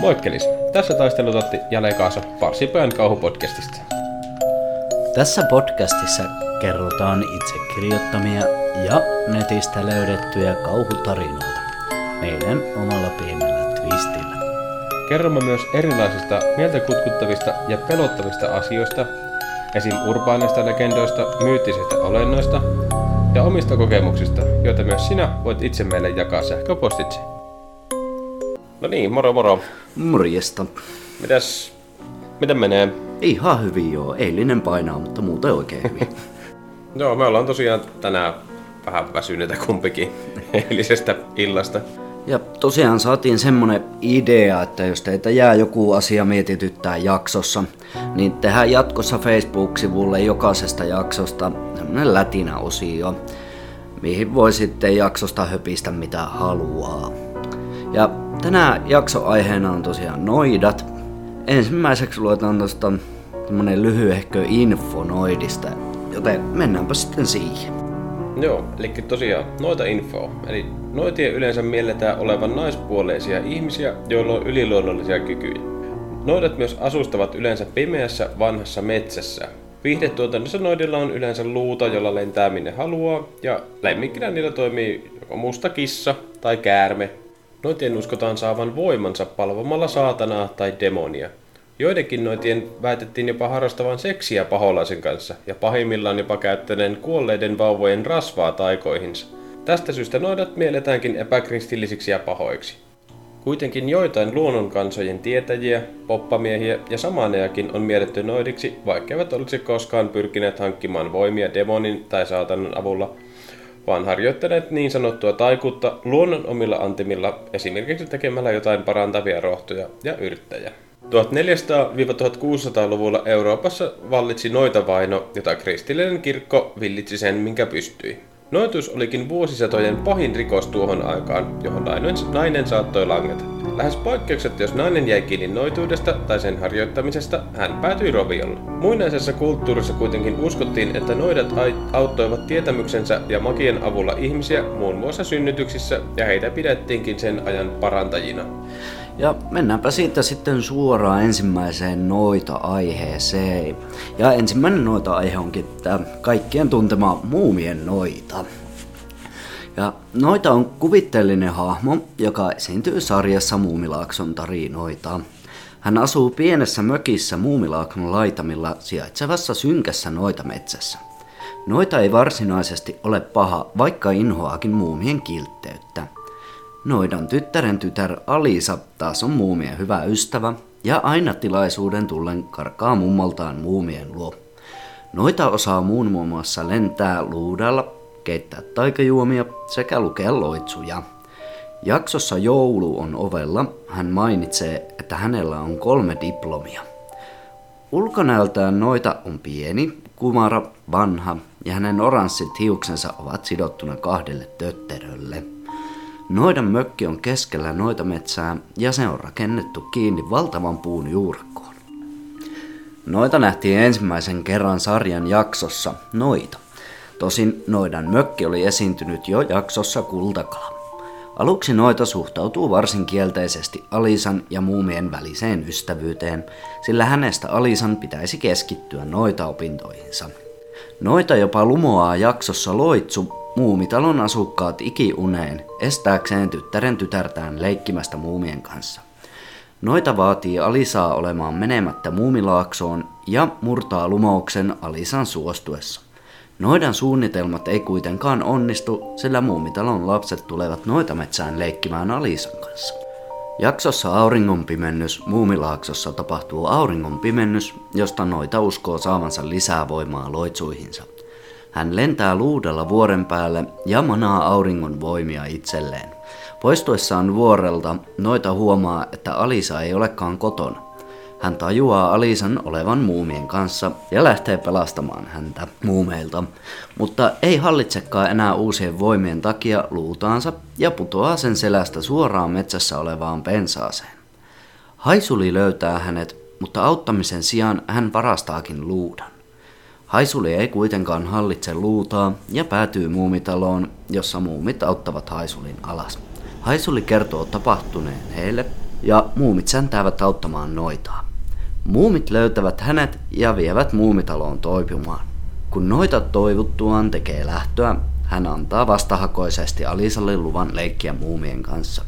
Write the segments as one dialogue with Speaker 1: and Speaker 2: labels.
Speaker 1: Moikkelis! Tässä taistelutotti jälleen kanssa Parsipään kauhupodcastista.
Speaker 2: Tässä podcastissa kerrotaan itse kirjoittamia ja netistä löydettyjä kauhutarinoita meidän omalla pienellä twistillä.
Speaker 1: Kerromme myös erilaisista mieltä kutkuttavista ja pelottavista asioista, esim. urbaaneista legendoista, myyttisistä olennoista ja omista kokemuksista, joita myös sinä voit itse meille jakaa sähköpostitse. No niin, moro moro.
Speaker 2: Morjesta.
Speaker 1: Mitäs, miten menee?
Speaker 2: Ihan hyvin joo. Eilinen painaa, mutta muuten oikein hyvin.
Speaker 1: Joo, me ollaan tosiaan tänään vähän väsyneitä kumpikin eilisestä illasta.
Speaker 2: Ja tosiaan saatiin semmonen idea, että jos teitä jää joku asia mietityttää jaksossa, niin tehdään jatkossa Facebook-sivulle jokaisesta jaksosta semmonen lätinä-osio, mihin voi sitten jaksosta höpistä mitä haluaa. Ja tänään jaksoaiheena on tosiaan noidat. Ensimmäiseksi luetaan tosta tämmönen lyhyehkö info noidista, joten mennäänpä sitten siihen.
Speaker 1: Joo, eli tosiaan noita info. Eli noitien yleensä mielletään olevan naispuoleisia ihmisiä, joilla on yliluonnollisia kykyjä. Noidat myös asustavat yleensä pimeässä vanhassa metsässä. Viihdetuotannossa noidilla on yleensä luuta, jolla lentää minne haluaa, ja lemmikkinä niillä toimii joko musta kissa tai käärme. Noitien uskotaan saavan voimansa palvomalla saatanaa tai demonia. Joidenkin noitien väitettiin jopa harrastavan seksiä paholaisen kanssa ja pahimmillaan jopa käyttäneen kuolleiden vauvojen rasvaa taikoihinsa. Tästä syystä noidat mielletäänkin epäkristillisiksi ja pahoiksi. Kuitenkin joitain luonnonkansojen tietäjiä, poppamiehiä ja samaneakin on mielletty noidiksi, vaikkeivat olisi koskaan pyrkineet hankkimaan voimia demonin tai saatanan avulla, vaan harjoittaneet niin sanottua taikuutta luonnon omilla antimilla, esimerkiksi tekemällä jotain parantavia rohtoja ja yrttejä. 1400-1600-luvulla Euroopassa vallitsi noitavaino, jota kristillinen kirkko villitsi sen, minkä pystyi. Noituus olikin vuosisatojen pahin rikos tuohon aikaan, johon nainen, nainen saattoi langeta. Lähes poikkeukset, jos nainen jäi kiinni noituudesta tai sen harjoittamisesta, hän päätyi roviolle. Muinaisessa kulttuurissa kuitenkin uskottiin, että noidat auttoivat tietämyksensä ja magien avulla ihmisiä muun muassa synnytyksissä, ja heitä pidettiinkin sen ajan parantajina.
Speaker 2: Ja mennäänpä siitä sitten suoraan ensimmäiseen noita-aiheeseen. Ja ensimmäinen noita-aihe onkin tämä kaikkien tuntema muumien noita. Ja noita on kuvitteellinen hahmo, joka esiintyy sarjassa Muumilaakson tarinoita. Hän asuu pienessä mökissä Muumilaakson laitamilla sijaitsevassa synkässä noitametsässä. Noita ei varsinaisesti ole paha, vaikka inhoakin muumien kiltteyttä. Noidan tyttären tytär Alisa taas on muumien hyvä ystävä ja aina tilaisuuden tullen karkaa mummaltaan muumien luo. Noita osaa muun muassa lentää luudalla, keittää taikajuomia sekä lukea loitsuja. Jaksossa Joulu on ovella. Hän mainitsee, että hänellä on kolme diplomia. Ulkonäöltään noita on pieni, kumara, vanha ja hänen oranssit hiuksensa ovat sidottuna kahdelle tötterölle. Noidan mökki on keskellä noita metsää ja se on rakennettu kiinni valtavan puun juurakkoon. Noita nähtiin ensimmäisen kerran sarjan jaksossa Noita. Tosin noidan mökki oli esiintynyt jo jaksossa Kultakala. Aluksi noita suhtautuu varsin kielteisesti Alisan ja muumien väliseen ystävyyteen, sillä hänestä Alisan pitäisi keskittyä noita opintoihinsa. Noita jopa lumoaa jaksossa loitsu muumitalon asukkaat ikiuneen estääkseen tyttären tytärtään leikkimästä muumien kanssa. Noita vaatii Alisaa olemaan menemättä muumilaaksoon ja murtaa lumouksen Alisan suostuessa. Noidan suunnitelmat ei kuitenkaan onnistu, sillä muumitalon lapset tulevat noitametsään leikkimään Alisan kanssa. Jaksossa Auringonpimennys Muumilaaksossa tapahtuu auringonpimennys, josta noita uskoo saavansa lisää voimaa loitsuihinsa. Hän lentää luudella vuoren päälle ja manaa auringon voimia itselleen. Poistuessaan vuorelta noita huomaa, että Alisa ei olekaan kotona. Hän tajuaa Alisan olevan muumien kanssa ja lähtee pelastamaan häntä muumeilta, mutta ei hallitsekaan enää uusien voimien takia luutaansa ja putoaa sen selästä suoraan metsässä olevaan pensaaseen. Haisuli löytää hänet, mutta auttamisen sijaan hän varastaakin luudan. Haisuli ei kuitenkaan hallitse luutaa ja päätyy muumitaloon, jossa muumit auttavat Haisulin alas. Haisuli kertoo tapahtuneen heille ja muumit säntäävät auttamaan noitaa. Muumit löytävät hänet ja vievät muumitaloon toipumaan. Kun noita toivuttuaan tekee lähtöä, hän antaa vastahakoisesti Alisalle luvan leikkiä muumien kanssa.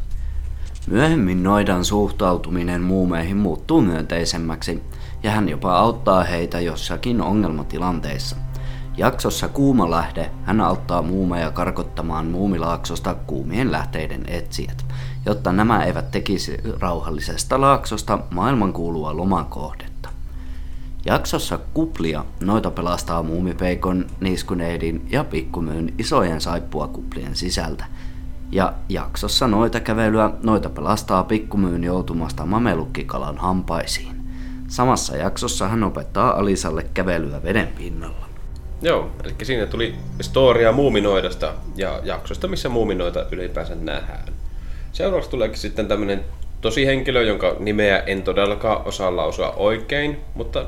Speaker 2: Myöhemmin noidan suhtautuminen muumeihin muuttuu myönteisemmäksi ja hän jopa auttaa heitä jossakin ongelmatilanteissa. Jaksossa Kuuma lähde hän auttaa muumeja karkottamaan muumilaaksosta kuumien lähteiden etsijät, jotta nämä eivät tekisi rauhallisesta laaksosta maailmankuulua lomakohdetta. Jaksossa Kuplia noita pelastaa muumipeikon, niskuneidin ja pikkumyyn isojen saippua kuplien sisältä. Ja jaksossa noita kävelyä noita pelastaa pikkumyyn joutumasta mamelukkikalan hampaisiin. Samassa jaksossa hän opettaa Alisalle kävelyä veden pinnalla.
Speaker 1: Joo, eli siinä tuli storia muuminoidasta ja jaksosta, missä muuminoita ylipäänsä nähdään. Seuraavaksi tuleekin sitten tämmönen tosi henkilö, jonka nimeä en todellakaan osaa lausua oikein, mutta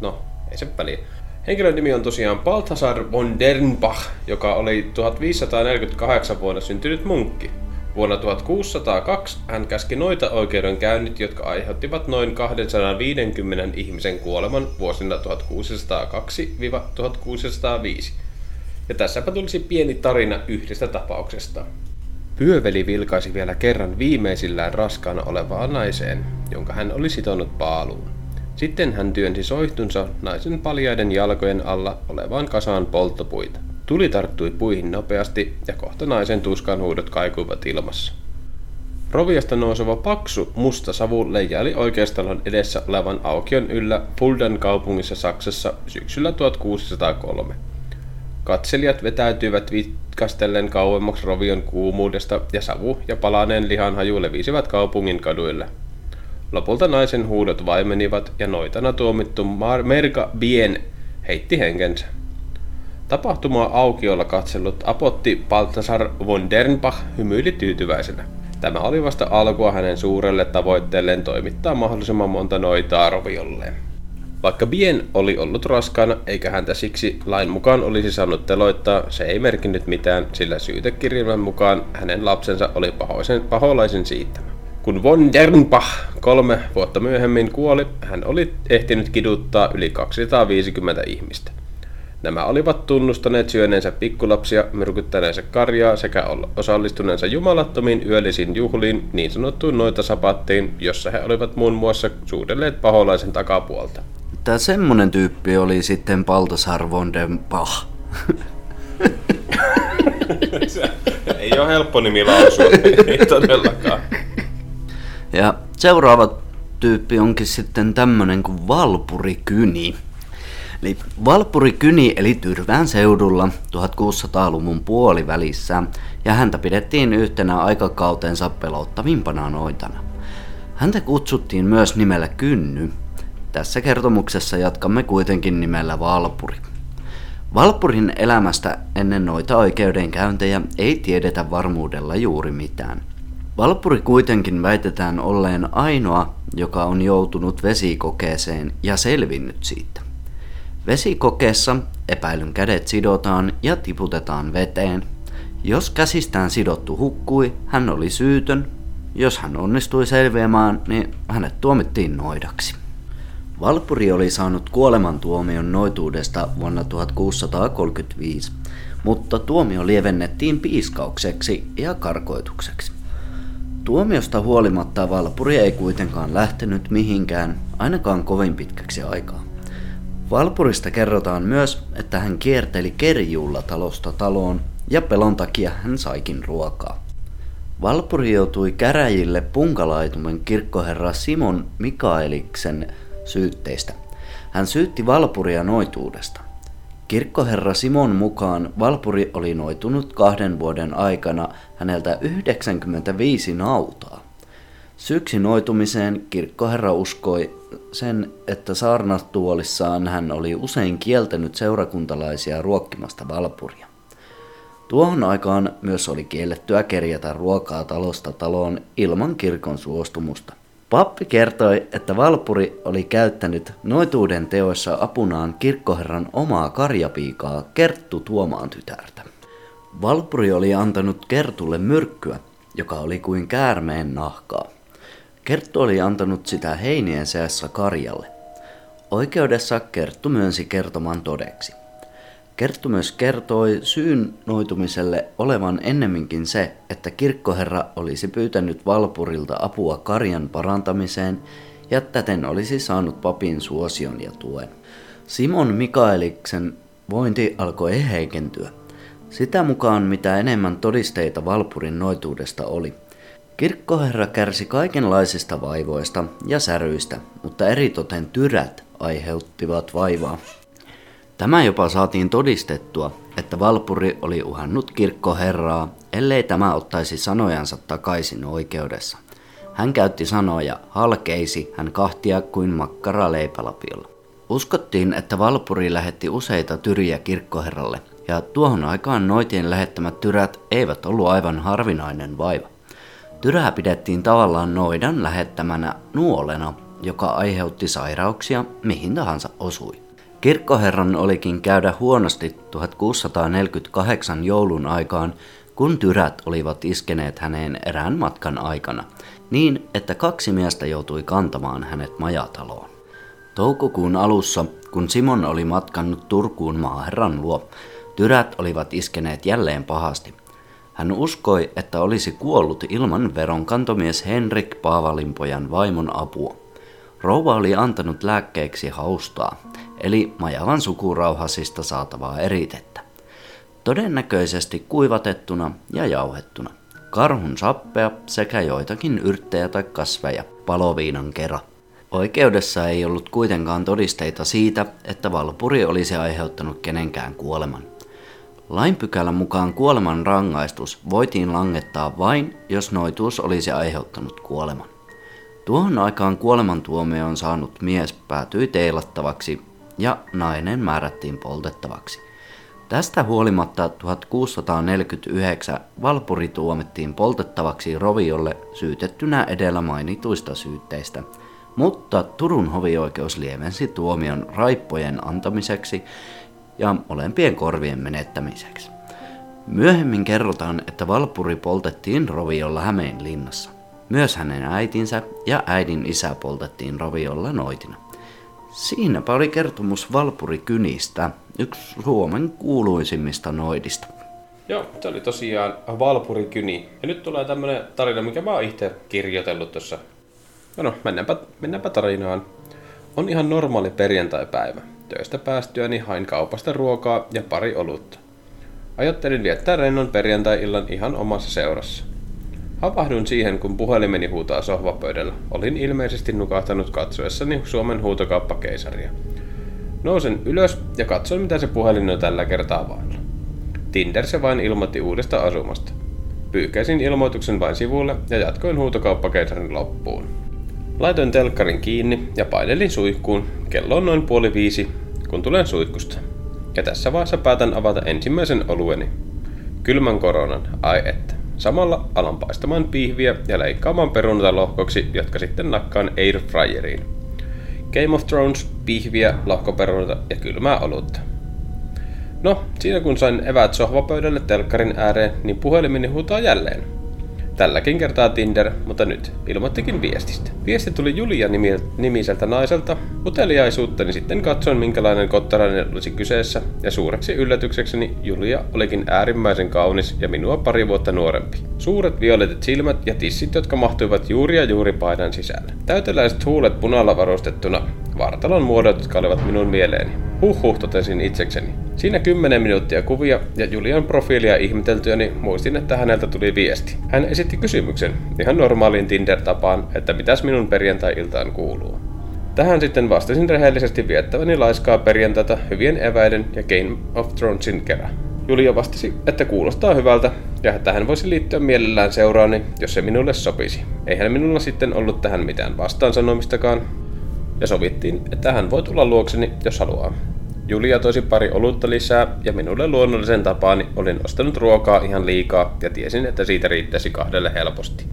Speaker 1: no, ei se väliä. Henkilön nimi on tosiaan Balthasar von Dernbach, joka oli 1548 vuonna syntynyt munkki. Vuonna 1602 hän käski noita oikeudenkäynnit, jotka aiheuttivat noin 250 ihmisen kuoleman vuosina 1602-1605. Ja tässäpä tulisi pieni tarina yhdestä tapauksesta. Pyöveli vilkaisi vielä kerran viimeisillään raskaana olevaan naiseen, jonka hän oli sitonut paaluun. Sitten hän työnsi soihtunsa naisen paljaiden jalkojen alla olevaan kasaan polttopuita. Tuli tarttui puihin nopeasti ja kohta naisen tuskan huudot kaikuivat ilmassa. Roviasta nouseva paksu musta savu leijaili oikeastalon edessä olevan aukion yllä Fuldan kaupungissa Saksassa syksyllä 1603. Katselijat vetäytyivät vitkastellen kauemmaksi rovion kuumuudesta ja savu ja palaneen lihan haju levisivät kaupungin kaduille. Lopulta naisen huudot vaimenivat ja noitana tuomittu Merga Bien heitti henkensä. Tapahtumaa aukiolla katsellut apotti Baltasar von Dernbach hymyili tyytyväisenä. Tämä oli vasta alkua hänen suurelle tavoitteelleen toimittaa mahdollisimman monta noitaa roviolleen. Vaikka Bien oli ollut raskaana eikä häntä siksi lain mukaan olisi saanut teloittaa, se ei merkinnyt mitään, sillä syytekirjelmän mukaan hänen lapsensa oli pahoisen, paholaisen siittämä. Kun von Dernbach kolme vuotta myöhemmin kuoli, hän oli ehtinyt kiduttaa yli 250 ihmistä. Nämä olivat tunnustaneet syöneensä pikkulapsia, myrkyttäneensä karjaa sekä osallistuneensa jumalattomiin yöllisiin juhliin, niin sanottuun noita sapattiin, jossa he olivat muun muassa suudelleet paholaisen takapuolta.
Speaker 2: Tämä semmonen tyyppi oli sitten Baltasar von den Bach.
Speaker 1: ei ole helppo nimi lausua, ei todellakaan.
Speaker 2: Ja seuraava tyyppi onkin sitten tämmönen kuin Valpuri Kyni. Eli Valpuri Kyni eli Tyrvään seudulla 1600-luvun puolivälissä ja häntä pidettiin yhtenä aikakautensa pelottavimpana noitana. Häntä kutsuttiin myös nimellä Kynny. Tässä kertomuksessa jatkamme kuitenkin nimellä Valpuri. Valpurin elämästä ennen noita oikeudenkäyntejä ei tiedetä varmuudella juuri mitään. Valpuri kuitenkin väitetään olleen ainoa, joka on joutunut vesikokeeseen ja selvinnyt siitä. Vesikokeessa epäilyn kädet sidotaan ja tiputetaan veteen. Jos käsistään sidottu hukkui, hän oli syytön. Jos hän onnistui selviämään, niin hänet tuomittiin noidaksi. Valpuri oli saanut kuolemantuomion noituudesta vuonna 1635, mutta tuomio lievennettiin piiskaukseksi ja karkoitukseksi. Tuomiosta huolimatta Valpuri ei kuitenkaan lähtenyt mihinkään, ainakaan kovin pitkäksi aikaa. Valpurista kerrotaan myös, että hän kierteli kerjuulla talosta taloon ja pelon takia hän saikin ruokaa. Valpuri joutui käräjille punkalaitumen kirkkoherra Simon Mikaeliksen syytteistä. Hän syytti Valpuria noituudesta. Kirkkoherra Simon mukaan Valpuri oli noitunut kahden vuoden aikana häneltä 95 nautaa. Syksy noitumiseen kirkkoherra uskoi sen, että saarnastuolissaan hän oli usein kieltänyt seurakuntalaisia ruokkimasta valpuria. Tuohon aikaan myös oli kiellettyä kerjätä ruokaa talosta taloon ilman kirkon suostumusta. Pappi kertoi, että Valpuri oli käyttänyt noituuden teoissa apunaan kirkkoherran omaa karjapiikaa Kerttu Tuomaan tytärtä. Valpuri oli antanut Kertulle myrkkyä, joka oli kuin käärmeen nahkaa. Kerttu oli antanut sitä heinien seassa Karjalle. Oikeudessa Kerttu myönsi kertoman todeksi. Kerttu myös kertoi syyn noitumiselle olevan ennemminkin se, että kirkkoherra olisi pyytänyt Valpurilta apua karjan parantamiseen ja täten olisi saanut papin suosion ja tuen. Simon Mikaeliksen vointi alkoi heikentyä. Sitä mukaan mitä enemmän todisteita Valpurin noituudesta oli. Kirkkoherra kärsi kaikenlaisista vaivoista ja säryistä, mutta eritoten tyrät aiheuttivat vaivaa. Tämä jopa saatiin todistettua, että Valpuri oli uhannut kirkkoherraa, ellei tämä ottaisi sanojansa takaisin oikeudessa. Hän käytti sanoja, halkeisi hän kahtia kuin makkara leipälapiolla. Uskottiin, että Valpuri lähetti useita tyriä kirkkoherralle, ja tuohon aikaan noitien lähettämät tyrät eivät ollut aivan harvinainen vaiva. Tyrää pidettiin tavallaan noidan lähettämänä nuolena, joka aiheutti sairauksia mihin tahansa osui. Kirkkoherran olikin käydä huonosti 1648 joulun aikaan, kun tyrät olivat iskeneet häneen erään matkan aikana, niin että kaksi miestä joutui kantamaan hänet majataloon. Toukokuun alussa, kun Simon oli matkannut Turkuun maaherran luo, tyrät olivat iskeneet jälleen pahasti. Hän uskoi, että olisi kuollut ilman veronkantomies Henrik Paavalinpojan vaimon apua. Rouva oli antanut lääkkeeksi haustaa, eli majavan sukurauhasista saatavaa eritettä. Todennäköisesti kuivatettuna ja jauhettuna. Karhun sappea sekä joitakin yrttejä tai kasveja paloviinan kera. Oikeudessa ei ollut kuitenkaan todisteita siitä, että Valpuri olisi aiheuttanut kenenkään kuoleman. Lainpykälän mukaan kuoleman rangaistus voitiin langettaa vain, jos noituus olisi aiheuttanut kuoleman. Tuohon aikaan kuolemantuomioon saanut mies päätyi teilattavaksi ja nainen määrättiin poltettavaksi. Tästä huolimatta 1649 Valpuri tuomittiin poltettavaksi roviolle syytettynä edellä mainituista syytteistä, mutta Turun hovioikeus lievensi tuomion raippojen antamiseksi ja molempien korvien menettämiseksi. Myöhemmin kerrotaan, että Valpuri poltettiin roviolla Hämeenlinnassa. Myös hänen äitinsä ja äidin isä poltettiin roviolla noitina. Siinäpä oli kertomus Valpuri Kynistä, yksi Suomen kuuluisimmista noidista.
Speaker 1: Joo, se oli tosiaan Valpuri Kyni. Ja nyt tulee tämmönen tarina, mikä mä oon itse kirjoitellut tuossa. No, no mennäänpä, mennäänpä tarinaan. On ihan normaali perjantai-päivä. Töistä päästyäni hain kaupasta ruokaa ja pari olutta. Ajattelin viettää rennon perjantai-illan ihan omassa seurassa. Havahdun siihen, kun puhelimeni huutaa sohvapöydällä. Olin ilmeisesti nukahtanut katsoessani Suomen huutokauppakeisaria. Nousen ylös ja katsoin, mitä se puhelin on tällä kertaa vailla. Tinder se vain ilmoitti uudesta asumasta. Pyykäisin ilmoituksen vain sivulle ja jatkoin huutokauppakeisarin loppuun. Laitoin telkkarin kiinni ja painelin suihkuun. Kello on noin puoli viisi, kun tulen suihkusta. Ja tässä vaiheessa päätän avata ensimmäisen olueni. Kylmän koronan, ai että. Samalla alan paistamaan pihviä ja leikkaamaan perunoita lohkoksi, jotka sitten nakkaan airfryeriin. Game of Thrones, pihviä, lohkoperunoita ja kylmää olutta. No, siinä kun sain eväät sohvapöydälle telkkarin ääreen, niin puhelimeni huutaa jälleen. Tälläkin kertaa Tinder, mutta nyt ilmoittikin viestistä. Viesti tuli Julia nimiseltä naiselta. Uteliaisuuttani sitten katsoin minkälainen kottarainen olisi kyseessä, ja suureksi yllätyksekseni Julia olikin äärimmäisen kaunis ja minua pari vuotta nuorempi. Suuret violetit silmät ja tissit, jotka mahtuivat juuri ja juuri paidan sisälle. Täyteläiset huulet punalla varustettuna, vartalon muodot, jotka olivat minun mieleeni. Huh huh, totesin itsekseni. Siinä kymmenen minuuttia kuvia ja Julian profiilia ihmeteltyäni muistin, että häneltä tuli viesti. Hän esitti kysymyksen, ihan normaaliin Tinder-tapaan, että mitäs minun perjantai-iltaan kuuluu. Tähän sitten vastasin rehellisesti viettäväni laiskaa perjantaita hyvien eväiden ja Game of Thronesin kerran. Julia vastasi, että kuulostaa hyvältä ja että hän voisi liittyä mielellään seuraani, jos se minulle sopisi. Eihän minulla sitten ollut tähän mitään vastaan sanomistakaan, ja sovittiin, että hän voi tulla luokseni, jos haluaa. Julia toisi pari olutta lisää ja minulle luonnollisen tapaani olin ostanut ruokaa ihan liikaa ja tiesin, että siitä riittäisi kahdelle helposti.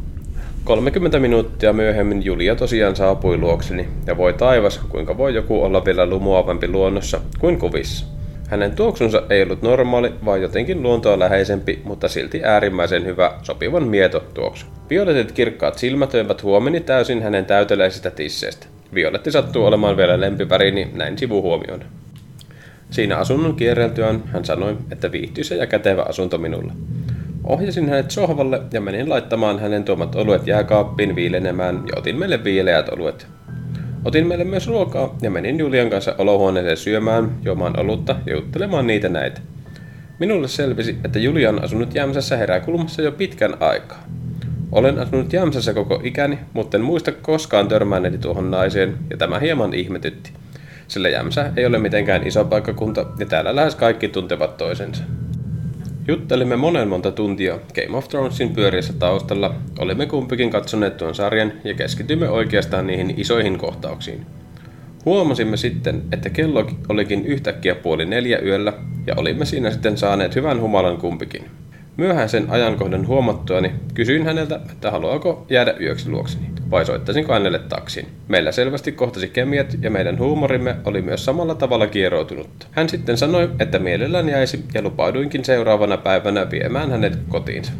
Speaker 1: 30 minuuttia myöhemmin Julia tosiaan saapui luokseni, ja voi taivas, kuinka voi joku olla vielä lumuavampi luonnossa kuin kuvissa. Hänen tuoksunsa ei ollut normaali, vaan jotenkin luontoa läheisempi, mutta silti äärimmäisen hyvä, sopivan mieto tuoksu. Violetit kirkkaat silmät huomeni täysin hänen täyteläisistä tisseistä. Violetti sattuu olemaan vielä lempivärini näin sivuhuomioon. Siinä asunnon kierreltyään hän sanoi, että viihtyisä ja kätevä asunto minulle. Ohjasin hänet sohvalle ja menin laittamaan hänen tuomat oluet jääkaappiin viilenemään ja otin meille viileät oluet. Otin meille myös ruokaa ja menin Julian kanssa olohuoneeseen syömään, juomaan olutta ja juttelemaan niitä näitä. Minulle selvisi, että Julia on asunut Jämsässä heräkulmassa jo pitkän aikaa. Olen asunut Jämsässä koko ikäni, mutta en muista koskaan törmänneeni tuohon naiseen, ja tämä hieman ihmetytti. Sillä Jämsä ei ole mitenkään iso paikkakunta, ja täällä lähes kaikki tuntevat toisensa. Juttelimme monen monta tuntia Game of Thronesin pyöriessä taustalla, olimme kumpikin katsoneet tuon sarjan ja keskitymme oikeastaan niihin isoihin kohtauksiin. Huomasimme sitten, että kello olikin yhtäkkiä puoli neljä yöllä ja olimme siinä sitten saaneet hyvän humalan kumpikin. Myöhäisen ajankohdan huomattuani kysyin häneltä, että haluaako jäädä yöksi luokseni, vai soittaisinko hänelle taksin. Meillä selvästi kohtasi kemiat ja meidän huumorimme oli myös samalla tavalla kieroutunutta. Hän sitten sanoi, että mielellään jäisi ja lupauduinkin seuraavana päivänä viemään hänet kotiinsa.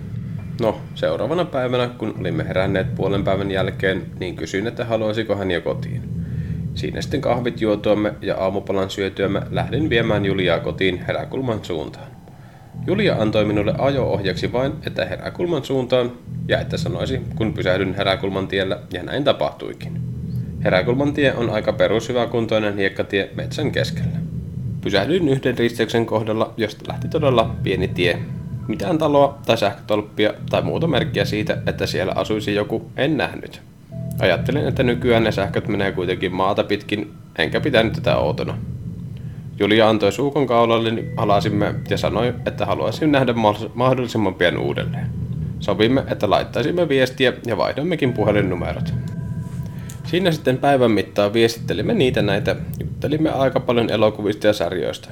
Speaker 1: No, seuraavana päivänä, kun olimme heränneet puolen päivän jälkeen, niin kysyin, että haluaisiko hän jo kotiin. Siinä sitten kahvit juotuamme ja aamupalan syötyämme lähdin viemään Juliaa kotiin heräkulman suuntaan. Julia antoi minulle ajo-ohjaksi vain, että heräkulman suuntaan ja että sanoisi, kun pysähdyn heräkulman tiellä, ja näin tapahtuikin. Heräkulman tie on aika perushyväkuntoinen hiekkatie metsän keskellä. Pysähdyin yhden risteyksen kohdalla, josta lähti todella pieni tie. Mitään taloa tai sähkötolppia tai muuta merkkiä siitä, että siellä asuisi joku, en nähnyt. Ajattelin, että nykyään ne sähköt menee kuitenkin maata pitkin, enkä pitänyt tätä outona. Julia antoi suukon kaulalle, niin palasimme ja sanoi, että haluaisin nähdä mahdollisimman pian uudelleen. Sovimme, että laittaisimme viestiä ja vaihdommekin puhelinnumerot. Siinä sitten päivän mittaan viestittelimme niitä näitä, juttelimme aika paljon elokuvista ja sarjoista.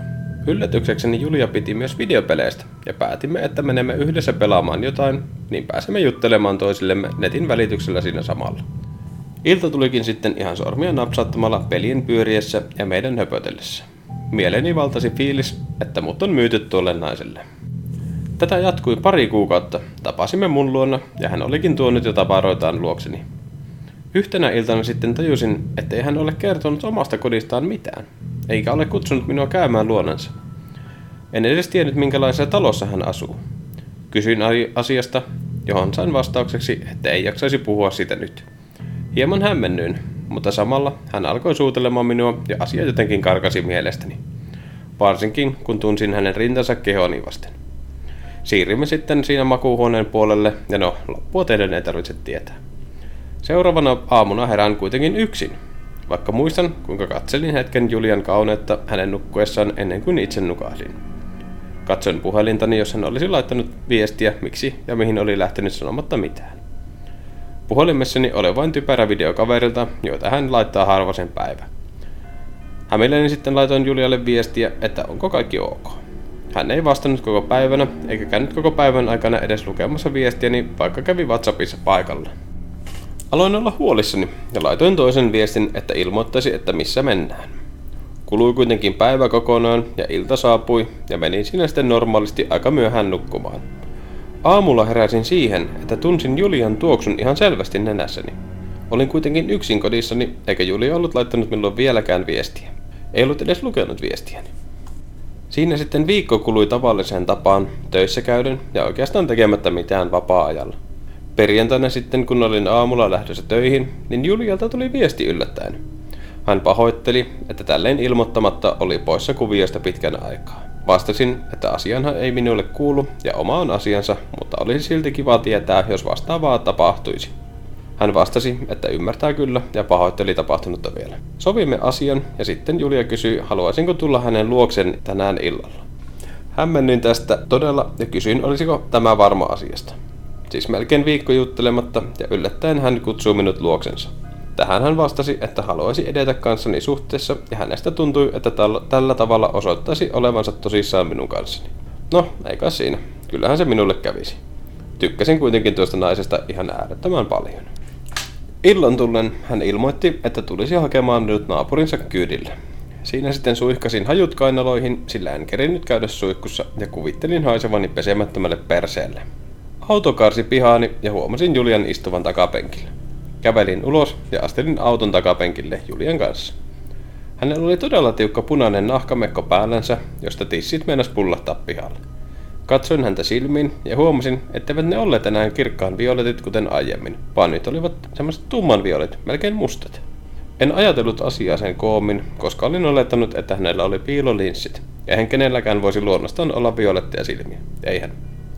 Speaker 1: Yllätyksekseni Julia piti myös videopeleistä ja päätimme, että menemme yhdessä pelaamaan jotain, niin pääsemme juttelemaan toisillemme netin välityksellä siinä samalla. Ilta tulikin sitten ihan sormia napsauttamalla pelien pyöriessä ja meidän höpötellessä. Mieleni valtasi fiilis, että mut on myyty tuolle naiselle. Tätä jatkui pari kuukautta. Tapasimme mun luona ja hän olikin tuonut jo tavaroitaan luokseni. Yhtenä iltana sitten tajusin, ettei hän ole kertonut omasta kodistaan mitään, eikä ole kutsunut minua käymään luonansa. En edes tiennyt, minkälaisessa talossa hän asuu. Kysyin asiasta, johon sain vastaukseksi, että ei jaksaisi puhua sitä nyt. Hieman hämmennyin, mutta samalla hän alkoi suutelemaan minua ja asia jotenkin karkasi mielestäni. Varsinkin kun tunsin hänen rintansa kehoni vasten. Siirrymme sitten siinä makuuhuoneen puolelle ja no, loppua teidän ei tarvitse tietää. Seuraavana aamuna herään kuitenkin yksin, vaikka muistan kuinka katselin hetken Julian kauneutta hänen nukkuessaan ennen kuin itse nukahdin. Katsoin puhelintani, jos hän olisi laittanut viestiä, miksi ja mihin oli lähtenyt sanomatta mitään. Puhelimessani oli vain typerä video kaverilta, joita hän laittaa harvasen päivä. Hämilleni sitten laitoin Julialle viestiä, että onko kaikki ok. Hän ei vastannut koko päivänä, eikä käynyt koko päivän aikana edes lukemassa viestiäni, vaikka kävi WhatsAppissa paikalla. Aloin olla huolissani ja laitoin toisen viestin, että ilmoittaisi, että missä mennään. Kului kuitenkin päivä kokonaan ja ilta saapui ja menin siinä sitten normaalisti aika myöhään nukkumaan. Aamulla heräsin siihen, että tunsin Julian tuoksun ihan selvästi nenässäni. Olin kuitenkin yksin kodissani, eikä Julia ollut laittanut minulle vieläkään viestiä. Ei ollut edes lukenut viestiäni. Siinä sitten viikko kului tavalliseen tapaan, töissä käyden ja oikeastaan tekemättä mitään vapaa-ajalla. Perjantaina sitten, kun olin aamulla lähdössä töihin, niin Julialta tuli viesti yllättäen. Hän pahoitteli, että tälleen ilmoittamatta oli poissa kuviosta pitkän aikaa. Vastasin, että asianhan ei minulle kuulu ja oma on asiansa, mutta olisi silti kiva tietää, jos vastaavaa tapahtuisi. Hän vastasi, että ymmärtää kyllä ja pahoitteli tapahtunutta vielä. Sovimme asian ja sitten Julia kysyi, haluaisinko tulla hänen luoksen tänään illalla. Hämmennyin tästä todella ja kysyin, olisiko tämä varma asiasta. Siis melkein viikko juttelematta ja yllättäen hän kutsuu minut luoksensa. Tähän hän vastasi, että haluaisi edetä kanssani suhteessa ja hänestä tuntui, että tällä, tavalla osoittaisi olevansa tosissaan minun kanssani. No, eikä siinä. Kyllähän se minulle kävisi. Tykkäsin kuitenkin tuosta naisesta ihan äärettömän paljon. Illan tullen hän ilmoitti, että tulisi hakemaan nyt naapurinsa kyydille. Siinä sitten suihkasin hajut kainaloihin, sillä en kerinyt käydä suihkussa ja kuvittelin haisevani pesemättömälle perseelle. Auto karsi pihaani ja huomasin Julian istuvan takapenkillä. Kävelin ulos ja astelin auton takapenkille Julian kanssa. Hänellä oli todella tiukka punainen nahkamekko päällänsä, josta tissit meinas pullahtaa pihalle. Katsoin häntä silmiin ja huomasin, etteivät ne olleet enää kirkkaan violetit kuten aiemmin, vaan nyt olivat semmoiset tumman violet, melkein mustat. En ajatellut asiaa sen koomin, koska olin olettanut, että hänellä oli piilolinssit, eihän kenelläkään voisi luonnostaan olla violetteja silmiä. Eihän.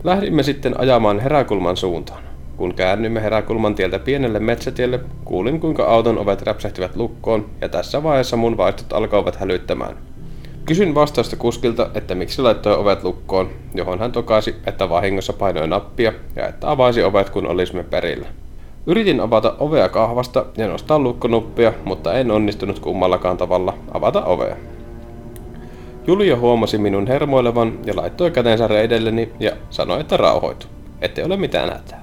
Speaker 1: Lähdimme sitten ajamaan heräkulman suuntaan. Kun käännymme heräkulman tieltä pienelle metsätielle, kuulin kuinka auton ovet räpsähtivät lukkoon ja tässä vaiheessa mun vaistot alkoivat hälyttämään. Kysyn vastausta kuskilta, että miksi laittoi ovet lukkoon, johon hän tokasi, että vahingossa painoi nappia ja että avaisi ovet kun olisimme perillä. Yritin avata ovea kahvasta ja nostaa lukkonuppia, mutta en onnistunut kummallakaan tavalla avata ovea. Julia huomasi minun hermoilevan ja laittoi kätensä reidelleni ja sanoi, että rauhoitu, ettei ole mitään hätää.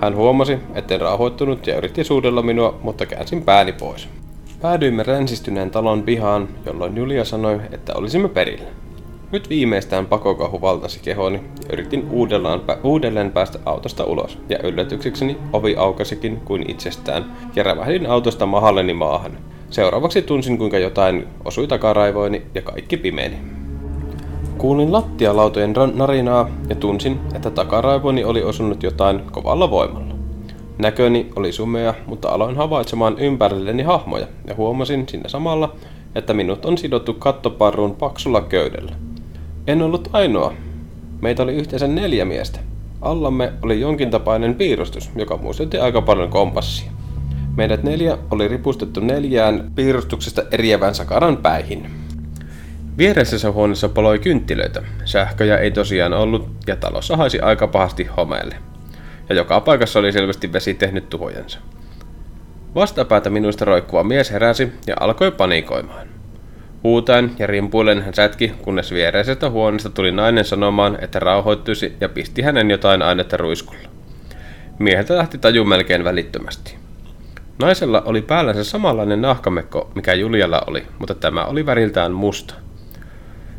Speaker 1: Hän huomasi, etten rauhoittunut ja yritti suudella minua, mutta käänsin pääni pois. Päädyimme rensistyneen talon pihaan, jolloin Julia sanoi, että olisimme perillä. Nyt viimeistään pakokahu valtasi kehoni ja yritin uudelleen, uudelleen päästä autosta ulos. Ja yllätyksekseni ovi aukasikin kuin itsestään ja rävähdin autosta mahalleni maahan. Seuraavaksi tunsin kuinka jotain osui takaraivoini ja kaikki pimeeni. Kuulin lattialautojen narinaa ja tunsin, että takaraivoini oli osunut jotain kovalla voimalla. Näköni oli sumea, mutta aloin havaitsemaan ympärilleni hahmoja ja huomasin siinä samalla, että minut on sidottu kattoparruun paksulla köydellä. En ollut ainoa. Meitä oli yhteensä neljä miestä. Allamme oli jonkin tapainen piirustus, joka muistutti aika paljon kompassia. Meidät neljä oli ripustettu neljään piirustuksesta eriävän sakaran päihin. Viereisessä huoneessa paloi kynttilöitä. Sähköjä ei tosiaan ollut ja talossa haisi aika pahasti homeelle. Ja joka paikassa oli selvästi vesi tehnyt tuhojensa. Vastapäätä minusta roikkuva mies heräsi ja alkoi panikoimaan. Huutaen ja rimpuilen hän sätki, kunnes viereisestä huoneesta tuli nainen sanomaan, että rauhoittuisi ja pisti hänen jotain ainetta ruiskulla. Mieheltä lähti taju melkein välittömästi. Naisella oli päällänsä samanlainen nahkamekko, mikä Julialla oli, mutta tämä oli väriltään musta.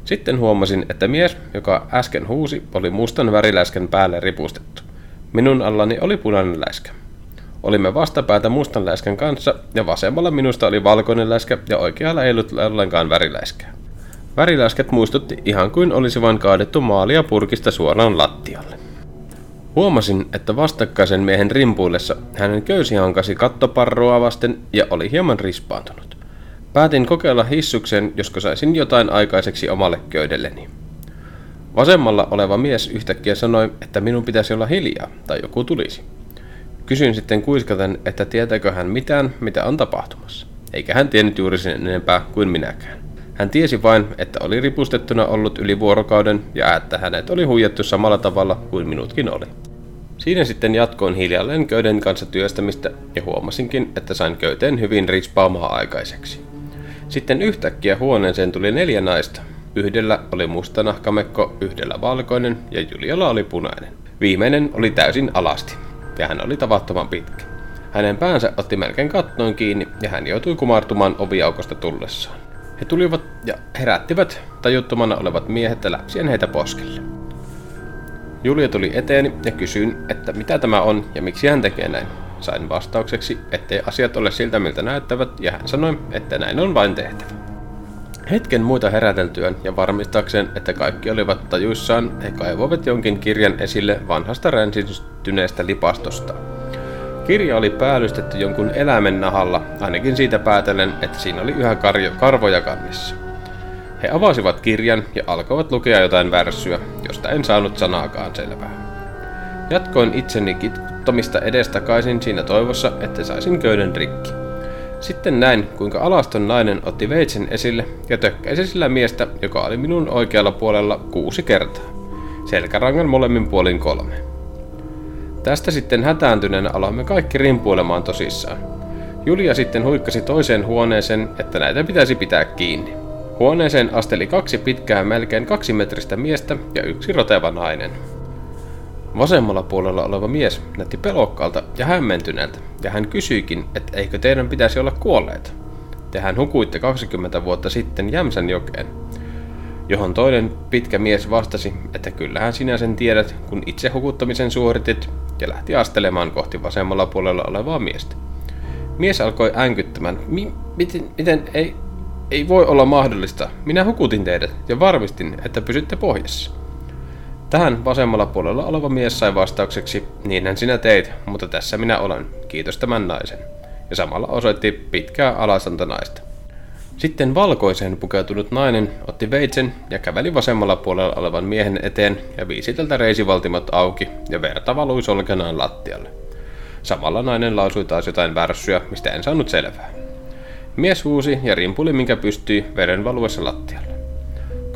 Speaker 1: Sitten huomasin, että mies, joka äsken huusi, oli mustan väriläisken päälle ripustettu. Minun allani oli punainen läiskä. Olimme vastapäätä mustan läiskän kanssa, ja vasemmalla minusta oli valkoinen läiskä, ja oikealla ei ollut ollenkaan väriläiskää. Väriläisket muistutti ihan kuin olisi vain kaadettu maalia purkista suoraan lattialle. Huomasin, että vastakkaisen miehen rimpuillessa hänen köysi hankasi kattoparroa vasten ja oli hieman rispaantunut. Päätin kokeilla hissuksen, josko saisin jotain aikaiseksi omalle köydelleni. Vasemmalla oleva mies yhtäkkiä sanoi, että minun pitäisi olla hiljaa tai joku tulisi. Kysyin sitten kuiskaten, että tietääkö hän mitään, mitä on tapahtumassa. Eikä hän tiennyt juuri sen enempää kuin minäkään. Hän tiesi vain, että oli ripustettuna ollut yli vuorokauden ja että hänet oli huijattu samalla tavalla kuin minutkin oli. Siinä sitten jatkoin hiljalleen köyden kanssa työstämistä ja huomasinkin, että sain köyteen hyvin rispaamaa aikaiseksi. Sitten yhtäkkiä huoneeseen tuli neljä naista. Yhdellä oli musta nahkamekko, yhdellä valkoinen ja Julialla oli punainen. Viimeinen oli täysin alasti ja hän oli tavattoman pitkä. Hänen päänsä otti melkein kattoon kiinni ja hän joutui kumartumaan oviaukosta tullessaan. He tulivat ja herättivät tajuttomana olevat miehet ja läpsien heitä poskelle. Julia tuli eteeni ja kysyin, että mitä tämä on ja miksi hän tekee näin. Sain vastaukseksi, ettei asiat ole siltä miltä näyttävät ja hän sanoi, että näin on vain tehtävä. Hetken muita heräteltyään ja varmistakseen, että kaikki olivat tajuissaan, he kaivoivat jonkin kirjan esille vanhasta ränsistyneestä lipastosta. Kirja oli päällystetty jonkun eläimen nahalla, ainakin siitä päätellen, että siinä oli yhä karjo, karvoja kannissa. He avasivat kirjan ja alkoivat lukea jotain värssyä, josta en saanut sanaakaan selvää. Jatkoin itseni kitkuttamista edestakaisin siinä toivossa, että saisin köyden rikki. Sitten näin, kuinka alaston nainen otti veitsen esille ja tökkäisi sillä miestä, joka oli minun oikealla puolella kuusi kertaa. Selkärangan molemmin puolin kolme. Tästä sitten hätääntyneenä aloimme kaikki rimpuilemaan tosissaan. Julia sitten huikkasi toiseen huoneeseen, että näitä pitäisi pitää kiinni. Huoneeseen asteli kaksi pitkää melkein kaksi metristä miestä ja yksi roteva nainen. Vasemmalla puolella oleva mies näytti pelokkaalta ja hämmentyneeltä, ja hän kysyikin, että eikö teidän pitäisi olla kuolleita. Tehän hukuitte 20 vuotta sitten Jämsän jokeen. Johon toinen pitkä mies vastasi, että kyllähän sinä sen tiedät, kun itse hukuttamisen suoritit, ja lähti astelemaan kohti vasemmalla puolella olevaa miestä. Mies alkoi änkyttämään. Mi- miten, miten ei, ei voi olla mahdollista. Minä hukutin teidät ja varmistin, että pysytte pohjassa. Tähän vasemmalla puolella oleva mies sai vastaukseksi, niinhän sinä teit, mutta tässä minä olen, kiitos tämän naisen. Ja samalla osoitti pitkää alasanta naista. Sitten valkoiseen pukeutunut nainen otti veitsen ja käveli vasemmalla puolella olevan miehen eteen ja viisi tältä reisivaltimot auki ja verta valui solkenaan lattialle. Samalla nainen lausui taas jotain värssyä, mistä en saanut selvää. Mies huusi ja rimpuli minkä pystyi veren valuessa lattialle.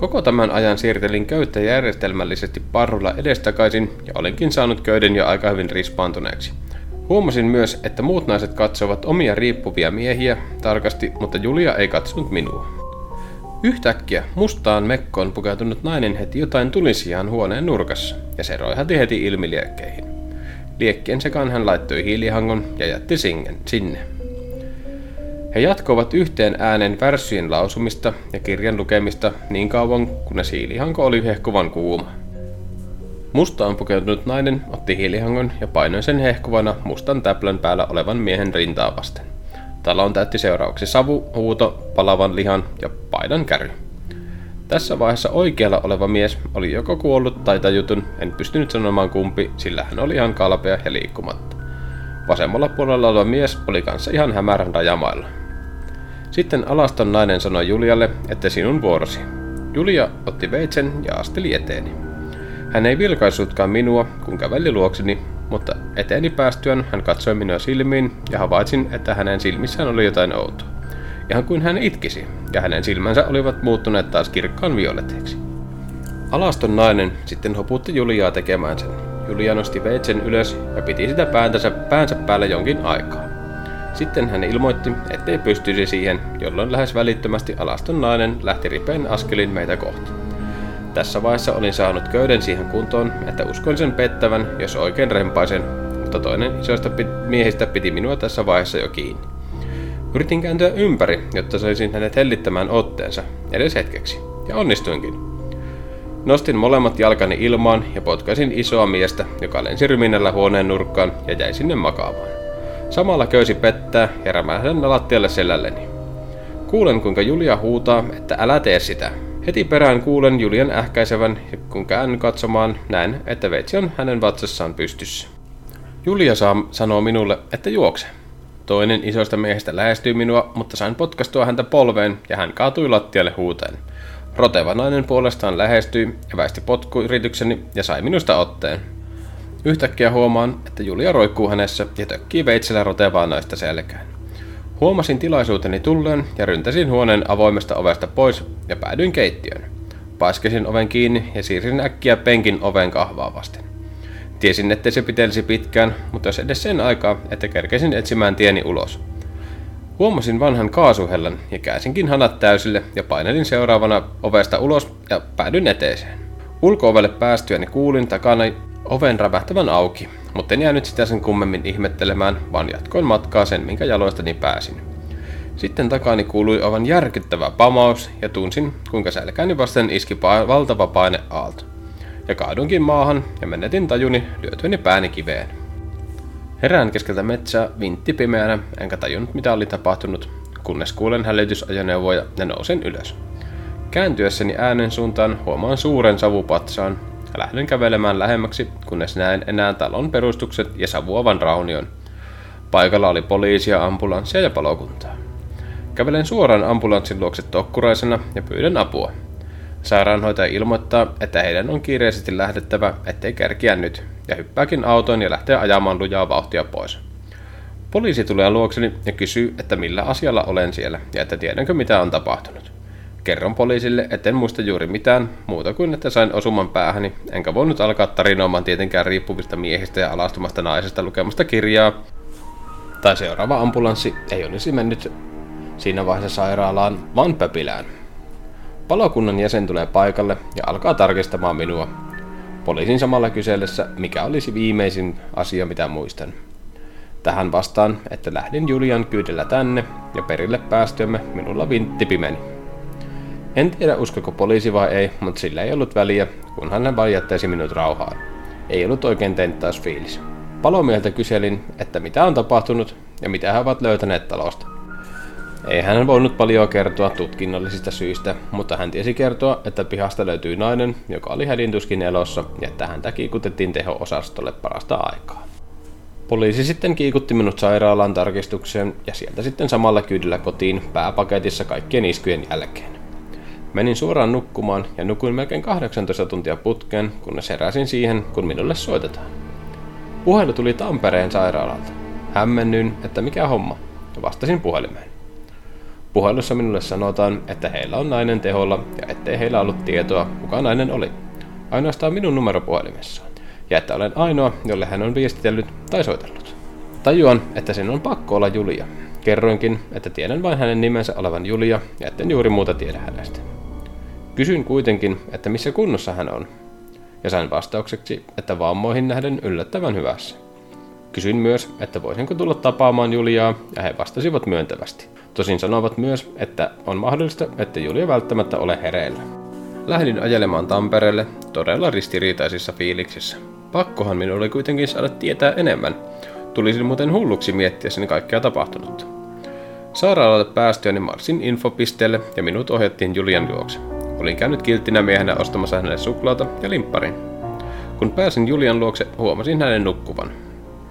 Speaker 1: Koko tämän ajan siirtelin köyttä järjestelmällisesti parrulla edestakaisin ja olinkin saanut köyden jo aika hyvin rispaantuneeksi. Huomasin myös, että muut naiset katsovat omia riippuvia miehiä tarkasti, mutta Julia ei katsonut minua. Yhtäkkiä mustaan mekkoon pukeutunut nainen heti jotain tulisiaan huoneen nurkassa, ja se roihati heti ilmiliekkeihin. Liekkien sekaan hän laittoi hiilihangon ja jätti singen sinne. He jatkoivat yhteen äänen värssyjen lausumista ja kirjan lukemista niin kauan, kunnes hiilihanko oli hehkuvan kuuma. Mustaan pukeutunut nainen otti hiilihangon ja painoi sen hehkuvana mustan täplön päällä olevan miehen rintaa vasten. Talon täytti seuraavaksi savu, huuto, palavan lihan ja paidan käry. Tässä vaiheessa oikealla oleva mies oli joko kuollut tai tajutun, en pystynyt sanomaan kumpi, sillä hän oli ihan kalpea ja liikkumatta. Vasemmalla puolella oleva mies oli kanssa ihan hämärän rajamailla. Sitten alaston nainen sanoi Julialle, että sinun vuorosi. Julia otti veitsen ja asteli eteeni. Hän ei vilkaissutkaan minua, kun käveli luokseni, mutta eteeni päästyään hän katsoi minua silmiin ja havaitsin, että hänen silmissään oli jotain outoa. Ihan kuin hän itkisi, ja hänen silmänsä olivat muuttuneet taas kirkkaan violeteiksi. Alaston nainen sitten hoputti Juliaa tekemään sen. Julia nosti veitsen ylös ja piti sitä päänsä päällä jonkin aikaa. Sitten hän ilmoitti, ettei pystyisi siihen, jolloin lähes välittömästi alaston nainen lähti ripeän askelin meitä kohti. Tässä vaiheessa olin saanut köyden siihen kuntoon, että uskon sen pettävän, jos oikein rempaisen, mutta toinen isoista miehistä piti minua tässä vaiheessa jo kiinni. Yritin kääntyä ympäri, jotta saisin hänet hellittämään otteensa, edes hetkeksi, ja onnistuinkin. Nostin molemmat jalkani ilmaan ja potkaisin isoa miestä, joka lensi ryminällä huoneen nurkkaan ja jäi sinne makaamaan. Samalla köysi pettää ja rämähdän lattialle selälleni. Kuulen, kuinka Julia huutaa, että älä tee sitä, Heti perään kuulen Julian ähkäisevän ja kun käännyn katsomaan, näen, että veitsi on hänen vatsassaan pystyssä. Julia saa, sanoo minulle, että juokse. Toinen isoista miehistä lähestyy minua, mutta sain potkastua häntä polveen ja hän kaatui lattialle huuteen. Roteva nainen puolestaan lähestyi ja väisti potkuyritykseni ja sai minusta otteen. Yhtäkkiä huomaan, että Julia roikkuu hänessä ja tökkii veitsellä rotevaa naista selkään. Huomasin tilaisuuteni tulleen ja ryntäsin huoneen avoimesta ovesta pois ja päädyin keittiöön. Paiskesin oven kiinni ja siirsin äkkiä penkin oven kahvaa vasten. Tiesin, ettei se pitelisi pitkään, mutta jos edes sen aikaa, että kerkesin etsimään tieni ulos. Huomasin vanhan kaasuhellan ja käsinkin hanat täysille ja painelin seuraavana ovesta ulos ja päädyin eteeseen. Ulkoovelle päästyäni kuulin takana oven rävähtävän auki mutta en jäänyt sitä sen kummemmin ihmettelemään, vaan jatkoin matkaa sen, minkä jaloistani pääsin. Sitten takani kuului aivan järkyttävä pamaus ja tunsin, kuinka selkäni vasten iski valtava paine aalto. Ja kaadunkin maahan ja menetin tajuni lyötyäni pääni kiveen. Herään keskeltä metsää vintti pimeänä, enkä tajunnut mitä oli tapahtunut, kunnes kuulen hälytysajoneuvoja ja nousen ylös. Kääntyessäni äänen suuntaan huomaan suuren savupatsaan, Lähden kävelemään lähemmäksi, kunnes näen enää talon perustukset ja savuavan raunion. Paikalla oli poliisia, ambulanssia ja palokuntaa. Kävelen suoraan ambulanssin luokse tokkuraisena ja pyydän apua. Sairaanhoitaja ilmoittaa, että heidän on kiireisesti lähdettävä, ettei kärkiä nyt, ja hyppääkin autoon ja lähtee ajamaan lujaa vauhtia pois. Poliisi tulee luokseni ja kysyy, että millä asialla olen siellä ja että tiedänkö mitä on tapahtunut. Kerron poliisille, etten muista juuri mitään, muuta kuin että sain osuman päähäni, enkä voinut alkaa tarinoimaan tietenkään riippuvista miehistä ja alastumasta naisesta lukemasta kirjaa. Tai seuraava ambulanssi ei olisi mennyt siinä vaiheessa sairaalaan, vaan pöpilään. Palokunnan jäsen tulee paikalle ja alkaa tarkistamaan minua. Poliisin samalla kysellessä, mikä olisi viimeisin asia, mitä muistan. Tähän vastaan, että lähdin Julian kyydellä tänne ja perille päästyämme minulla vintti pimeni. En tiedä uskoko poliisi vai ei, mutta sillä ei ollut väliä, kunhan hän vain jättäisi minut rauhaan. Ei ollut oikein tenttausfiilis. Palomieheltä kyselin, että mitä on tapahtunut ja mitä he ovat löytäneet talosta. Ei hän voinut paljon kertoa tutkinnallisista syistä, mutta hän tiesi kertoa, että pihasta löytyi nainen, joka oli hädintuskin elossa ja että häntä kiikutettiin teho-osastolle parasta aikaa. Poliisi sitten kiikutti minut sairaalaan tarkistukseen ja sieltä sitten samalla kyydillä kotiin pääpaketissa kaikkien iskujen jälkeen. Menin suoraan nukkumaan ja nukuin melkein 18 tuntia putkeen, kunnes heräsin siihen, kun minulle soitetaan. Puhelu tuli Tampereen sairaalalta. Hämmennyin, että mikä homma, ja vastasin puhelimeen. Puhelussa minulle sanotaan, että heillä on nainen teholla ja ettei heillä ollut tietoa, kuka nainen oli. Ainoastaan minun numeropuhelimessaan. Ja että olen ainoa, jolle hän on viestitellyt tai soitellut. Tajuan, että sen on pakko olla Julia. Kerroinkin, että tiedän vain hänen nimensä olevan Julia ja etten juuri muuta tiedä hänestä. Kysyin kuitenkin, että missä kunnossa hän on. Ja sain vastaukseksi, että vammoihin nähden yllättävän hyvässä. Kysyin myös, että voisinko tulla tapaamaan Juliaa, ja he vastasivat myöntävästi. Tosin sanovat myös, että on mahdollista, että Julia välttämättä ole hereillä. Lähdin ajelemaan Tampereelle todella ristiriitaisissa fiiliksissä. Pakkohan minun oli kuitenkin saada tietää enemmän. Tulisin muuten hulluksi miettiä sen kaikkea tapahtunutta. Sairaalalle päästyäni marssin infopisteelle ja minut ohjattiin Julian luokse. Olin käynyt kilttinä miehenä ostamassa hänelle suklaata ja limpparin. Kun pääsin Julian luokse, huomasin hänen nukkuvan.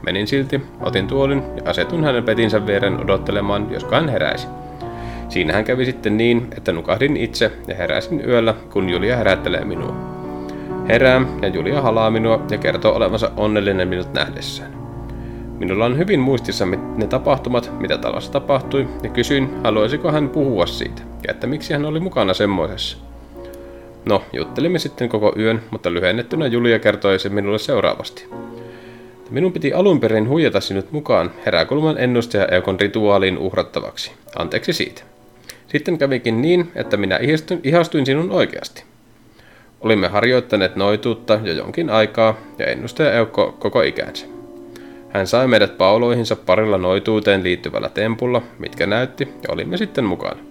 Speaker 1: Menin silti, otin tuolin ja asetun hänen petinsä viereen odottelemaan, josko hän heräisi. Siinähän kävi sitten niin, että nukahdin itse ja heräsin yöllä, kun Julia herättelee minua. Herää ja Julia halaa minua ja kertoo olevansa onnellinen minut nähdessään. Minulla on hyvin muistissa ne tapahtumat, mitä talossa tapahtui, ja kysyin, haluaisiko hän puhua siitä, ja että miksi hän oli mukana semmoisessa. No, juttelimme sitten koko yön, mutta lyhennettynä Julia kertoi se minulle seuraavasti. Minun piti alun perin huijata sinut mukaan heräkulman ennustaja Eukon rituaaliin uhrattavaksi. Anteeksi siitä. Sitten kävikin niin, että minä ihastuin sinun oikeasti. Olimme harjoittaneet noituutta jo jonkin aikaa ja ennustaja Eukko koko ikänsä. Hän sai meidät pauloihinsa parilla noituuteen liittyvällä tempulla, mitkä näytti, ja olimme sitten mukana.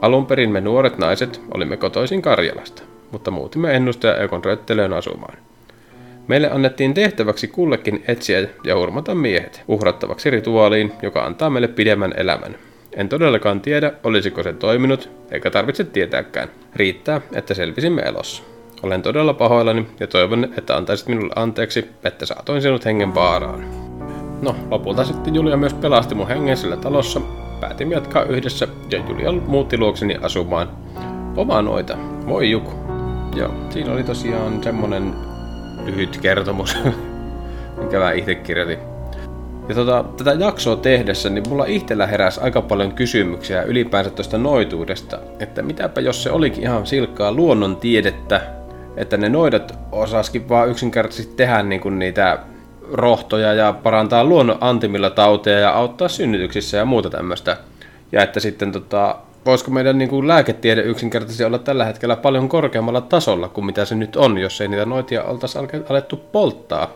Speaker 1: Alun perin me nuoret naiset olimme kotoisin Karjalasta, mutta muutimme ennustaja Eukon röttelöön asumaan. Meille annettiin tehtäväksi kullekin etsiä ja hurmata miehet uhrattavaksi rituaaliin, joka antaa meille pidemmän elämän. En todellakaan tiedä, olisiko se toiminut, eikä tarvitse tietääkään. Riittää, että selvisimme elossa. Olen todella pahoillani ja toivon, että antaisit minulle anteeksi, että saatoin sinut hengen vaaraan. No, lopulta sitten Julia myös pelasti mun hengen sillä talossa. Päätimme jatkaa yhdessä ja Julia muutti luokseni asumaan. Oma noita. Voi Juku. Joo, siinä oli tosiaan semmonen lyhyt kertomus, minkä mä itse kirjoitin. Ja tota, tätä jaksoa tehdessä, niin mulla itsellä heräsi aika paljon kysymyksiä ylipäänsä tuosta noituudesta. Että mitäpä jos se olikin ihan silkkaa luonnontiedettä, että ne noidat osaskin vaan yksinkertaisesti tehdä niin kuin niitä rohtoja ja parantaa luonnon antimilla tauteja ja auttaa synnytyksissä ja muuta tämmöistä. Ja että sitten tota, voisiko meidän niin kuin lääketiede yksinkertaisesti olla tällä hetkellä paljon korkeammalla tasolla kuin mitä se nyt on, jos ei niitä noitia oltaisi alettu polttaa.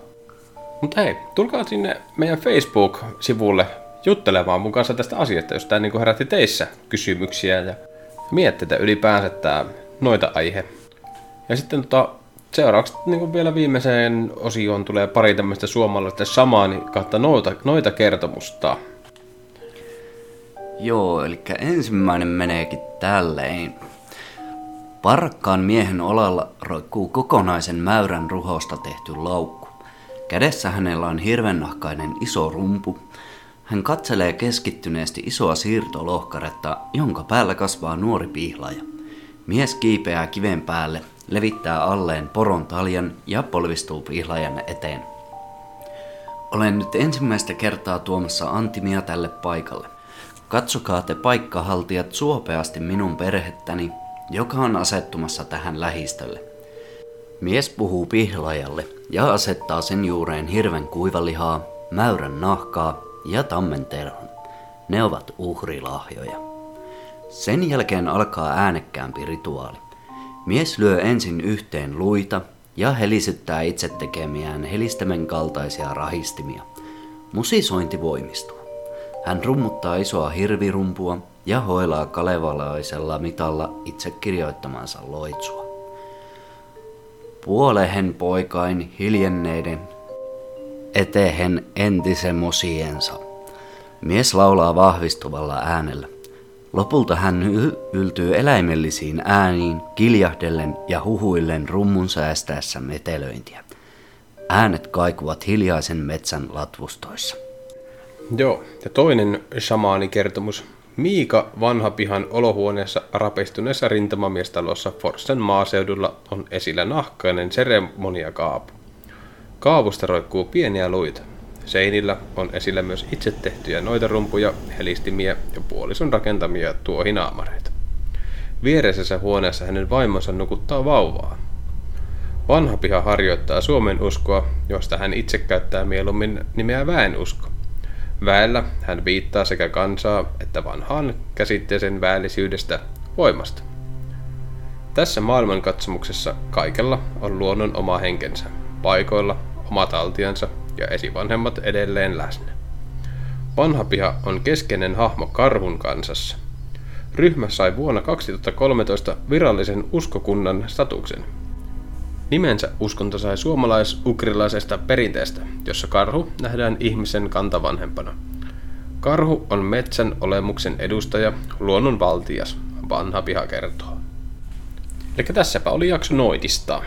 Speaker 1: Mutta hei, tulkaa sinne meidän Facebook-sivulle juttelemaan mun kanssa tästä asiasta, jos tämä niin herätti teissä kysymyksiä ja mietteitä ylipäänsä tämä noita aihe. Ja sitten tota, seuraavaksi niin vielä viimeiseen osioon tulee pari tämmöistä suomalaista samaa kautta noita, noita kertomusta.
Speaker 2: Joo, eli ensimmäinen meneekin tälleen. Parkkaan miehen olalla roikkuu kokonaisen mäyrän ruhosta tehty laukku. Kädessä hänellä on hirvennahkainen iso rumpu. Hän katselee keskittyneesti isoa siirtolohkaretta, jonka päällä kasvaa nuori pihlaja. Mies kiipeää kiven päälle, levittää alleen poron taljan ja polvistuu pihlajan eteen. Olen nyt ensimmäistä kertaa tuomassa Antimia tälle paikalle. Katsokaa te paikkahaltijat suopeasti minun perhettäni, joka on asettumassa tähän lähistölle. Mies puhuu pihlajalle ja asettaa sen juureen hirven kuivalihaa, mäyrän nahkaa ja tammenterhon. Ne ovat uhrilahjoja. Sen jälkeen alkaa äänekkäämpi rituaali. Mies lyö ensin yhteen luita ja helisyttää itse tekemiään helistämen kaltaisia rahistimia. Musisointi voimistuu. Hän rummuttaa isoa hirvirumpua ja hoilaa kalevalaisella mitalla itse kirjoittamansa loitsua. Puolehen poikain hiljenneiden etehen entisemosiensa. Mies laulaa vahvistuvalla äänellä. Lopulta hän yltyy eläimellisiin ääniin, kiljahdellen ja huhuillen rummun säästäessä metelöintiä. Äänet kaikuvat hiljaisen metsän latvustoissa.
Speaker 1: Joo, ja toinen shamaanikertomus. Miika vanhapihan olohuoneessa rapistuneessa rintamamiestalossa Forsten maaseudulla on esillä nahkainen seremoniakaapu. Kaavusta roikkuu pieniä luita. Seinillä on esillä myös itse tehtyjä noitarumpuja, helistimiä ja puolison rakentamia tuohinaamareita. Viereisessä huoneessa hänen vaimonsa nukuttaa vauvaa. Vanha piha harjoittaa Suomen uskoa, josta hän itse käyttää mieluummin nimeä väenusko. Väellä hän viittaa sekä kansaa että vanhaan käsitteeseen väällisyydestä voimasta. Tässä maailmankatsomuksessa kaikella on luonnon oma henkensä, paikoilla omat altiansa ja esivanhemmat edelleen läsnä. Vanha piha on keskeinen hahmo Karhun kansassa. Ryhmä sai vuonna 2013 virallisen uskokunnan statuksen. Nimensä uskonto sai suomalais-ukrilaisesta perinteestä, jossa karhu nähdään ihmisen kantavanhempana. Karhu on metsän olemuksen edustaja, luonnon valtias, vanha piha kertoo. Eli tässäpä oli jakso noitista.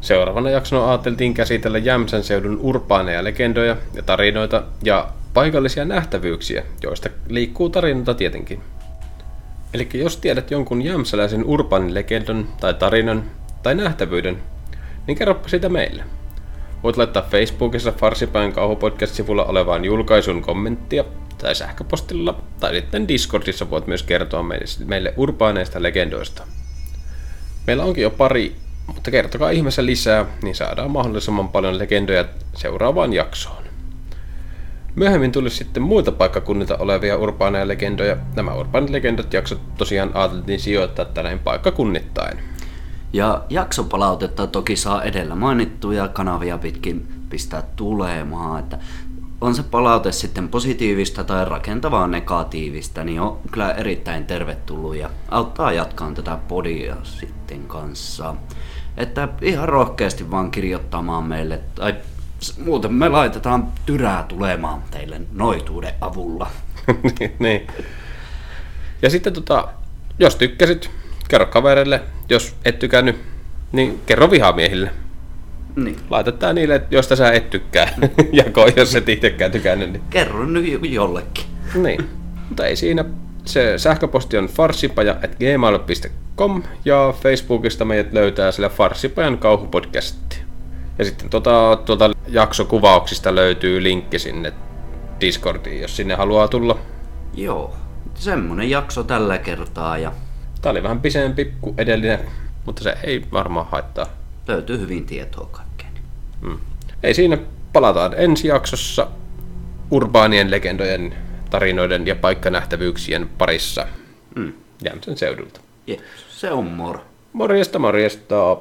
Speaker 1: Seuraavana jaksona ajateltiin käsitellä Jämsän seudun urbaaneja legendoja ja tarinoita ja paikallisia nähtävyyksiä, joista liikkuu tarinoita tietenkin. Eli jos tiedät jonkun jämsäläisen urbaanin legendon tai tarinan tai nähtävyyden, niin kerropa sitä meille. Voit laittaa Facebookissa Farsipäin kauhupodcast-sivulla olevaan julkaisun kommenttia tai sähköpostilla, tai sitten Discordissa voit myös kertoa meille urbaaneista legendoista. Meillä onkin jo pari, mutta kertokaa ihmeessä lisää, niin saadaan mahdollisimman paljon legendoja seuraavaan jaksoon. Myöhemmin tuli sitten muilta paikkakunnilta olevia urbaaneja legendoja. Nämä urbaanit legendat jaksot tosiaan ajateltiin sijoittaa tänään paikkakunnittain.
Speaker 2: Ja jaksopalautetta toki saa edellä mainittuja kanavia pitkin pistää tulemaan, että on se palaute sitten positiivista tai rakentavaa negatiivista, niin on kyllä erittäin tervetullut ja auttaa jatkaa tätä podia sitten kanssa. Että ihan rohkeasti vaan kirjoittamaan meille, tai muuten me laitetaan tyrää tulemaan teille noituuden avulla.
Speaker 1: niin, niin. Ja sitten tota, jos tykkäsit, kerro kavereille. Jos et tykännyt, niin kerro vihamiehille.
Speaker 2: Niin.
Speaker 1: Laita tää niille, josta sä et tykkää. Jako, jos et itsekään tykännyt. Niin.
Speaker 2: Kerro nyt jollekin.
Speaker 1: niin. Mutta ei siinä. Se sähköposti on farsipaja.gmail.com ja Facebookista meidät löytää sillä Farsipajan kauhupodcast. Ja sitten tuota, tuota jaksokuvauksista löytyy linkki sinne Discordiin, jos sinne haluaa tulla.
Speaker 2: Joo, semmonen jakso tällä kertaa ja
Speaker 1: Tää oli vähän pisempi kuin edellinen, mutta se ei varmaan haittaa.
Speaker 2: löytyy hyvin tietoa kaikkeen.
Speaker 1: Mm. Ei siinä, palataan ensi jaksossa urbaanien legendojen, tarinoiden ja paikkanähtävyyksien parissa
Speaker 2: Mm.
Speaker 1: Jämsän seudulta.
Speaker 2: Yes, se on moro.
Speaker 1: Morjesta, morjesta.